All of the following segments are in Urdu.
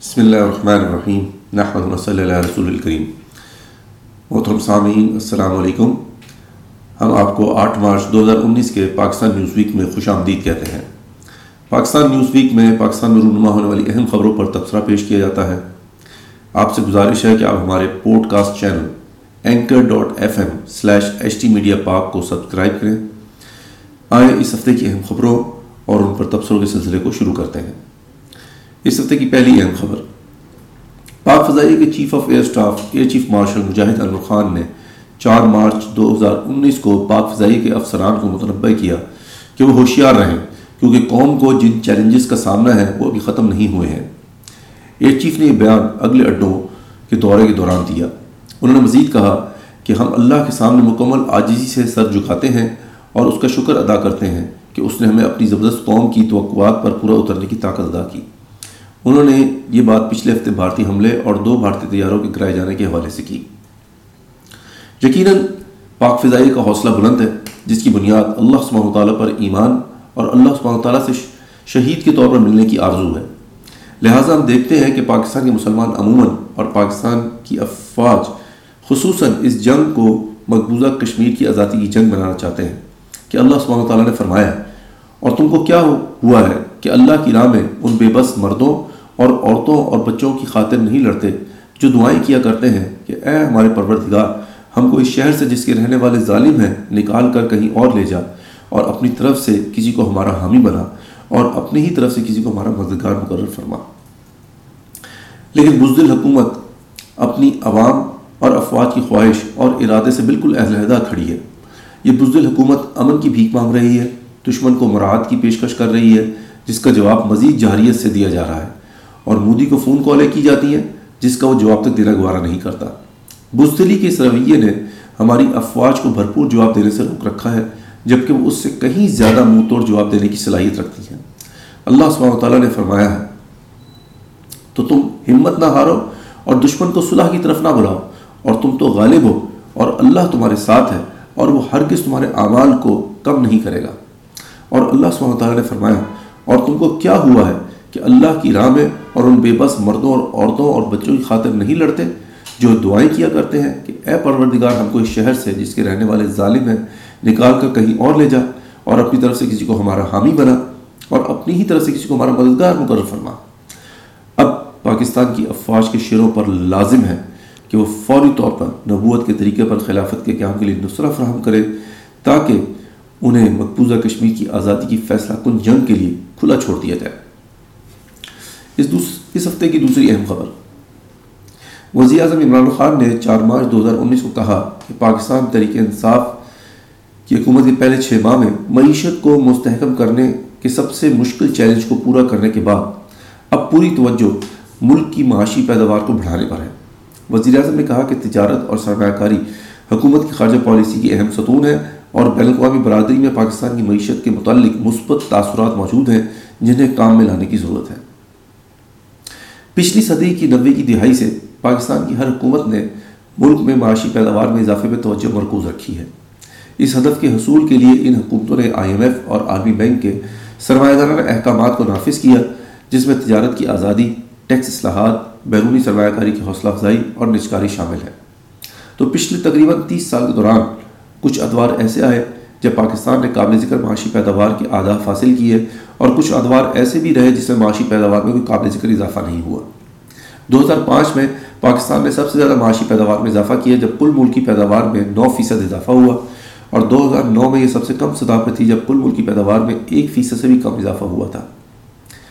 بسم اللہ الرحمن الرحیم نحمد صلی اللہ رسول الکریم۔ محترم سامعین، السلام علیکم۔ ہم آپ کو آٹھ مارچ دو ہزار انیس کے پاکستان نیوز ویک میں خوش آمدید کہتے ہیں۔ پاکستان نیوز ویک میں پاکستان میں رونما ہونے والی اہم خبروں پر تبصرہ پیش کیا جاتا ہے۔ آپ سے گزارش ہے کہ آپ ہمارے podcast channel anchor dot F M slash H T media Pak کو سبسکرائب کریں۔ آئیں اس ہفتے کی اہم خبروں اور ان پر تبصروں کے سلسلے کو شروع کرتے ہیں۔ اس ہفتے کی پہلی اہم خبر۔ پاک فضائیہ کے chief of air staff, air chief marshal Mujahid Anwar Khan نے چار مارچ دو ہزار انیس کو پاک فضائیہ کے افسران کو متنبع کیا کہ وہ ہوشیار رہیں، کیونکہ قوم کو جن چیلنجز کا سامنا ہے وہ ابھی ختم نہیں ہوئے ہیں۔ ایئر چیف نے یہ بیان اگلے اڈوں کے دورے کے دوران دیا۔ انہوں نے مزید کہا کہ ہم اللہ کے سامنے مکمل آجزی سے سر جھکاتے ہیں اور اس کا شکر ادا کرتے ہیں کہ اس نے ہمیں اپنی زبردست قوم کی توقعات پر پورا اترنے کی طاقت ادا کی۔ انہوں نے یہ بات پچھلے ہفتے بھارتی حملے اور دو بھارتی طیاروں کے گرائے جانے کے حوالے سے کی۔ یقیناً پاک فضائی کا حوصلہ بلند ہے، جس کی بنیاد اللہ سبحانہ تعالیٰ پر ایمان اور اللہ سبحانہ تعالیٰ سے شہید کے طور پر ملنے کی آرزو ہے۔ لہٰذا ہم دیکھتے ہیں کہ پاکستان کے مسلمان عموماً اور پاکستان کی افواج خصوصاً اس جنگ کو مقبوضہ کشمیر کی آزادی کی جنگ بنانا چاہتے ہیں کہ اللہ سبحانہ تعالیٰ نے فرمایا اور تم کو کیا ہوا ہے کہ اللہ کی راہ میں ان بے بس مردوں اور عورتوں اور بچوں کی خاطر نہیں لڑتے، جو دعائیں کیا کرتے ہیں کہ اے ہمارے پروردگار، ہم کو اس شہر سے جس کے رہنے والے ظالم ہیں، نکال کر کہیں اور لے جا اور اپنی طرف سے کسی کو ہمارا حامی بنا اور اپنی ہی طرف سے کسی کو ہمارا مددگار مقرر فرما۔ لیکن بزدل حکومت اپنی عوام اور افواج کی خواہش اور ارادے سے بالکل علیحدہ کھڑی ہے۔ یہ بزدل حکومت امن کی بھیک مانگ رہی ہے، دشمن کو مراعات کی پیشکش کر رہی ہے، جس کا جواب مزید جہریت سے دیا جا رہا ہے۔ اور مودی کو فون کالیں کی جاتی ہیں جس کا وہ جواب تک دینا گوارا نہیں کرتا۔ بزدلی کے اس رویے نے ہماری افواج کو بھرپور جواب دینے سے روک رکھا ہے، جبکہ وہ اس سے کہیں زیادہ منہ توڑ جواب دینے کی صلاحیت رکھتی ہیں۔ اللہ سبحانہ تعالیٰ نے فرمایا ہے، تو تم ہمت نہ ہارو اور دشمن کو صلح کی طرف نہ بلاؤ، اور تم تو غالب ہو اور اللہ تمہارے ساتھ ہے اور وہ ہرگز تمہارے اعمال کو کم نہیں کرے گا۔ اور اللہ سبحانہ تعالیٰ نے فرمایا، اور تم کو کیا ہوا ہے؟ کہ اللہ کی راہ میں اور ان بے بس مردوں اور عورتوں اور بچوں کی خاطر نہیں لڑتے، جو دعائیں کیا کرتے ہیں کہ اے پروردگار، ہم کو اس شہر سے جس کے رہنے والے ظالم ہیں، نکال کر کہیں اور لے جا اور اپنی طرف سے کسی کو ہمارا حامی بنا اور اپنی ہی طرف سے کسی کو ہمارا مددگار مقرر فرما۔ اب پاکستان کی افواج کے شعروں پر لازم ہے کہ وہ فوری طور پر نبوت کے طریقے پر خلافت کے قیام کے لیے نصرہ فراہم کرے، تاکہ انہیں مقبوضہ کشمیر کی آزادی کی فیصلہ کن جنگ کے لیے کھلا چھوڑ دیا جائے۔ اس دوس، اس ہفتے کی دوسری اہم خبر۔ وزیر اعظم عمران خان نے چار مارچ دو ہزار انیس کو کہا کہ پاکستان تحریک انصاف کی حکومت کے پہلے چھ ماہ میں معیشت کو مستحکم کرنے کے سب سے مشکل چیلنج کو پورا کرنے کے بعد اب پوری توجہ ملک کی معاشی پیداوار کو بڑھانے پر ہے۔ وزیر اعظم نے کہا کہ تجارت اور سرمایہ کاری حکومت کی خارجہ پالیسی کی اہم ستون ہے اور بین الاقوامی برادری میں پاکستان کی معیشت کے متعلق مثبت تاثرات موجود ہیں جنہیں کام میں لانے کی ضرورت ہے۔ پچھلی صدی کی نوے کی دہائی سے پاکستان کی ہر حکومت نے ملک میں معاشی پیداوار میں اضافے میں توجہ مرکوز رکھی ہے۔ اس ہدف کے حصول کے لیے ان حکومتوں نے آئی ایم ایف اور عالمی بینک کے سرمایہ دارانہ احکامات کو نافذ کیا، جس میں تجارت کی آزادی، ٹیکس اصلاحات، بیرونی سرمایہ کاری کی حوصلہ افزائی اور نجکاری شامل ہے۔ تو پچھلے تقریباً تیس سال کے دوران کچھ ادوار ایسے آئے جب پاکستان نے قابل ذکر معاشی پیداوار کی آدھا حاصل کی ہے اور کچھ ادوار ایسے بھی رہے جس میں معاشی پیداوار میں کوئی قابل ذکر اضافہ نہیں ہوا۔ دو ہزار پانچ میں پاکستان نے سب سے زیادہ معاشی پیداوار میں اضافہ کیا جب کل ملکی پیداوار میں نو فیصد اضافہ ہوا اور دو ہزار نو میں یہ سب سے کم سطح پہ تھی جب کل ملکی پیداوار میں ایک فیصد سے بھی کم اضافہ ہوا تھا۔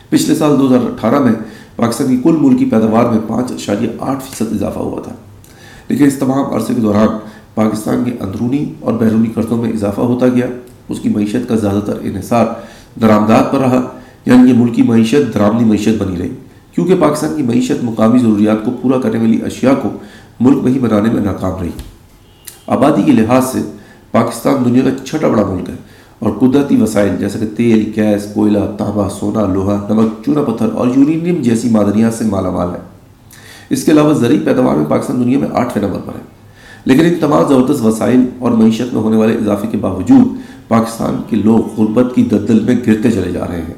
پچھلے سال دو ہزار اٹھارہ میں پاکستان کی کل ملکی پیداوار میں پانچ اشاریہ آٹھ فیصد اضافہ ہوا تھا۔ لیکن اس تمام عرصے کے دوران پاکستان کے اندرونی اور بیرونی قرضوں میں اضافہ ہوتا گیا۔ اس کی معیشت کا زیادہ تر انحصار درآمدات پر رہا یعنی یہ ملکی معیشت درآمدی معیشت بنی رہی۔ کیونکہ پاکستان کی معیشت مقامی ضروریات کو پورا کرنے والی اشیاء کو ملک میں ہی بنانے میں ناکام رہی۔ آبادی کے لحاظ سے پاکستان دنیا کا چھٹا بڑا ملک ہے اور قدرتی وسائل جیسے کہ تیل، گیس، کوئلہ تانبا سونا، لوہا، نمک، چونا پتھر اور یورینیم جیسی معدنیات سے مالا مال ہے۔ اس کے علاوہ زرعی پیداوار میں پاکستان دنیا میں آٹھویں نمبر پر ہے۔ لیکن ان تمام زبردست وسائل اور معیشت میں ہونے والے اضافے کے باوجود پاکستان کے لوگ غربت کی ددل میں گرتے چلے جا رہے ہیں۔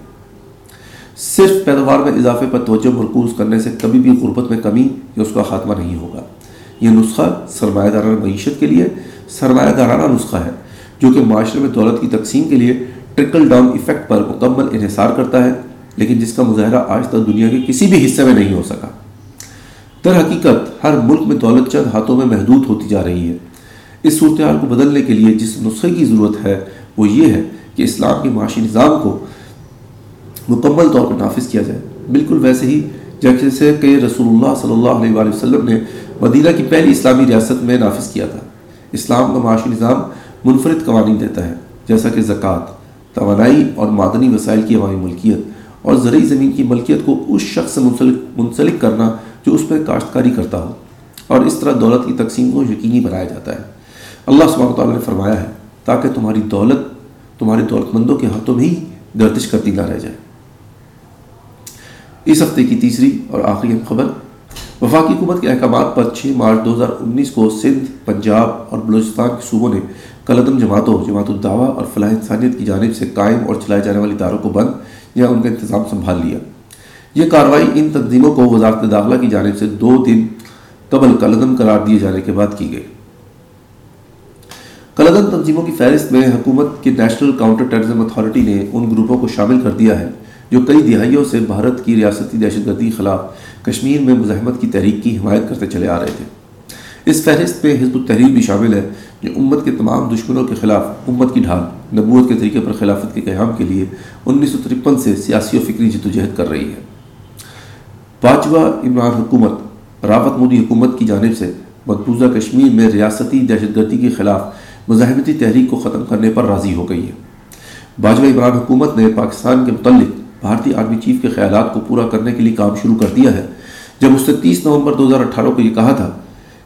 صرف پیداوار میں اضافے پر توجہ مرکوز کرنے سے کبھی بھی غربت میں کمی یا اس کا خاتمہ نہیں ہوگا۔ یہ نسخہ سرمایہ دارانہ معیشت کے لیے سرمایہ دارانہ نسخہ ہے، جو کہ معاشرے میں دولت کی تقسیم کے لیے ٹرکل ڈاؤن ایفیکٹ پر مکمل انحصار کرتا ہے، لیکن جس کا مظاہرہ آج تک دنیا کے کسی بھی حصے میں نہیں ہو سکا۔ در حقیقت ہر ملک میں دولت چند ہاتھوں میں محدود ہوتی جا رہی ہے۔ اس صورتحال کو بدلنے کے لیے جس نسخے کی ضرورت ہے، وہ یہ ہے کہ اسلام کے معاشی نظام کو مکمل طور پر نافذ کیا جائے۔ بالکل ویسے ہی، جیسے کہ رسول اللہ صلی اللہ علیہ وآلہ وسلم نے مدینہ کی پہلی اسلامی ریاست میں نافذ کیا تھا۔ اسلام کا معاشی نظام منفرد قوانین دیتا ہے، جیسا کہ زکوٰۃ، توانائی اور معدنی وسائل کی عوامی ملکیت اور زرعی زمین کی ملکیت کو اس شخص سے منسلک منسلک کرنا جو اس پہ کاشتکاری کرتا ہو اور اس طرح دولت کی تقسیم کو یقینی بنایا جاتا ہے۔ اللہ سبحانہ تعالیٰ نے فرمایا ہے، تاکہ تمہاری دولت تمہارے دولت مندوں کے ہاتھوں میں ہی گردش کرتی نہ رہ جائے۔ اس ہفتے کی تیسری اور آخری خبر، وفاقی حکومت کے احکامات پر چھ مارچ دو ہزار انیس کو سندھ، پنجاب اور بلوچستان کے صوبوں نے کلدم جماعتوں، جماعت الدعوہ اور فلاح انسانیت کی جانب سے قائم اور چلائے جانے والی اداروں کو بند یا ان کا انتظام سنبھال لیا۔ یہ کارروائی ان تنظیموں کو وزارت داخلہ کی جانب سے دو دن قبل کلدم قرار دیے جانے کے بعد کی گئی۔ کلدم تنظیموں کی فہرست میں حکومت کی نیشنل کاؤنٹر ٹیرزم اتھارٹی نے ان گروپوں کو شامل کر دیا ہے جو کئی دہائیوں سے بھارت کی ریاستی دہشت گردی کے خلاف کشمیر میں مزاحمت کی تحریک کی حمایت کرتے چلے آ رہے تھے۔ اس فہرست میں حزب التحریر بھی شامل ہے جو امت کے تمام دشمنوں کے خلاف امت کی ڈھال، نبوت کے طریقے پر خلافت کے قیام کے لیے انیس سو ترپن سے سیاسی و فکری جدوجہد کر رہی ہے۔ باجوہ عمران حکومت راوت مودی حکومت کی جانب سے مقبوضہ کشمیر میں ریاستی دہشت گردی کے خلاف مزاحمتی تحریک کو ختم کرنے پر راضی ہو گئی ہے۔ باجوہ عمران حکومت نے پاکستان کے متعلق بھارتی آرمی چیف کے خیالات کو پورا کرنے کے لیے کام شروع کر دیا ہے۔ جب اس نے تیس نومبر دو ہزار اٹھارہ کو یہ کہا تھا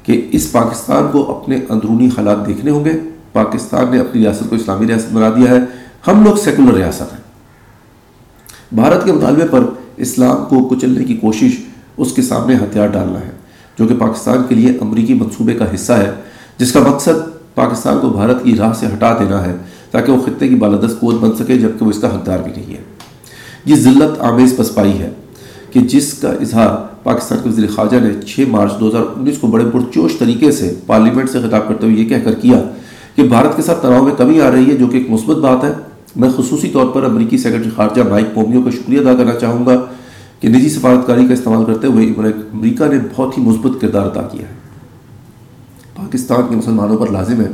کہ اس پاکستان کو اپنے اندرونی حالات دیکھنے ہوں گے، پاکستان نے اپنی ریاست کو اسلامی ریاست بنا دیا ہے۔ ہم لوگ سیکولر ریاست ہیں۔ بھارت کے مطالبے پر اسلام کو کچلنے کی کوشش اس کے سامنے ہتھیار ڈالنا ہے، جو کہ پاکستان کے لیے امریکی منصوبے کا حصہ ہے، جس کا مقصد پاکستان کو بھارت کی راہ سے ہٹا دینا ہے تاکہ وہ خطے کی بالادست قوت بن سکے جبکہ وہ اس کا حقدار بھی نہیں ہے۔ یہ ذلت آمیز پسپائی ہے کہ جس کا اظہار پاکستان کے وزیر خارجہ نے چھ مارچ دو ہزار انیس کو بڑے پرچوش طریقے سے پارلیمنٹ سے خطاب کرتے ہوئے یہ کہہ کر کیا کہ بھارت کے ساتھ تناؤ میں کمی آ رہی ہے، جو کہ ایک مثبت بات ہے۔ میں خصوصی طور پر امریکی سیکرٹری خارجہ مائک پومیو کا شکریہ ادا کرنا چاہوں گا کہ نجی سفارتکاری کا استعمال کرتے ہوئے امریکہ نے بہت ہی مثبت کردار ادا کیا ہے۔ پاکستان کے مسلمانوں پر لازم ہے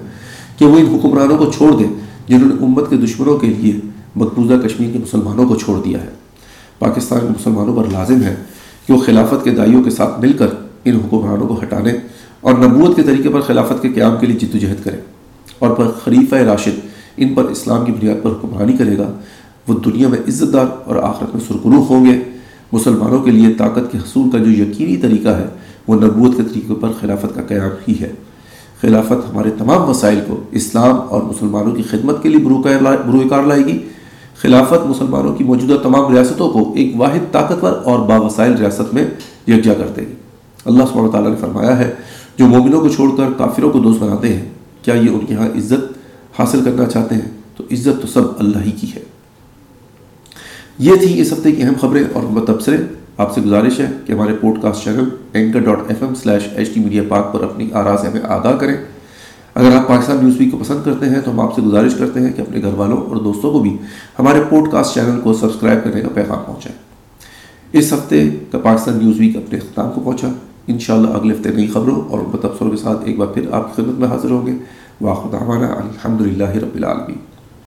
کہ وہ ان حکمرانوں کو چھوڑ دیں جنہوں نے امت کے دشمنوں کے لیے مقبوضہ کشمیر کے مسلمانوں کو چھوڑ دیا ہے۔ پاکستان کے مسلمانوں پر لازم ہے کہ وہ خلافت کے دائیوں کے ساتھ مل کر ان حکمرانوں کو ہٹانے اور نبوت کے طریقے پر خلافت کے قیام کے لیے جد و جہد کریں۔ اور پر خلیفہ راشد ان پر اسلام کی بنیاد پر حکمرانی کرے گا، وہ دنیا میں عزت دار اور آخرت میں سرکروح ہوں گے۔ مسلمانوں کے لیے طاقت کے حصول کا جو یقینی طریقہ ہے، وہ نبوت کے طریقے پر خلافت کا قیام ہی ہے۔ خلافت ہمارے تمام وسائل کو اسلام اور مسلمانوں کی خدمت کے لیے بروئے کار لائے گی۔ خلافت مسلمانوں کی موجودہ تمام ریاستوں کو ایک واحد طاقتور اور باوسائل ریاست میں یکجا کر دے گی۔ اللہ سبحانہ تعالیٰ نے فرمایا ہے، جو مومنوں کو چھوڑ کر کافروں کو دوست بناتے ہیں، کیا یہ ان کے یہاں عزت حاصل کرنا چاہتے ہیں، تو عزت تو سب اللہ ہی کی ہے۔ یہ تھی اس ہفتے کی اہم خبریں اور تبصرے۔ آپ سے گزارش ہے کہ ہمارے podcast channel anchor dot F M slash H T media Pak پر اپنی آراز ہمیں آگاہ کریں۔ اگر آپ پاکستان نیوز ویک کو پسند کرتے ہیں، تو ہم آپ سے گزارش کرتے ہیں کہ اپنے گھر والوں اور دوستوں کو بھی ہمارے پوڈ کاسٹ چینل کو سبسکرائب کرنے کا پیغام پہنچائیں۔ اس ہفتے کا پاکستان نیوز ویک اپنے اختتام کو پہنچا۔ انشاءاللہ اگلے ہفتے نئی خبروں اور تبصروں کے ساتھ ایک بار پھر آپ کی خدمت میں حاضر ہوں گے۔ واقع الحمد للہ رب العالمین۔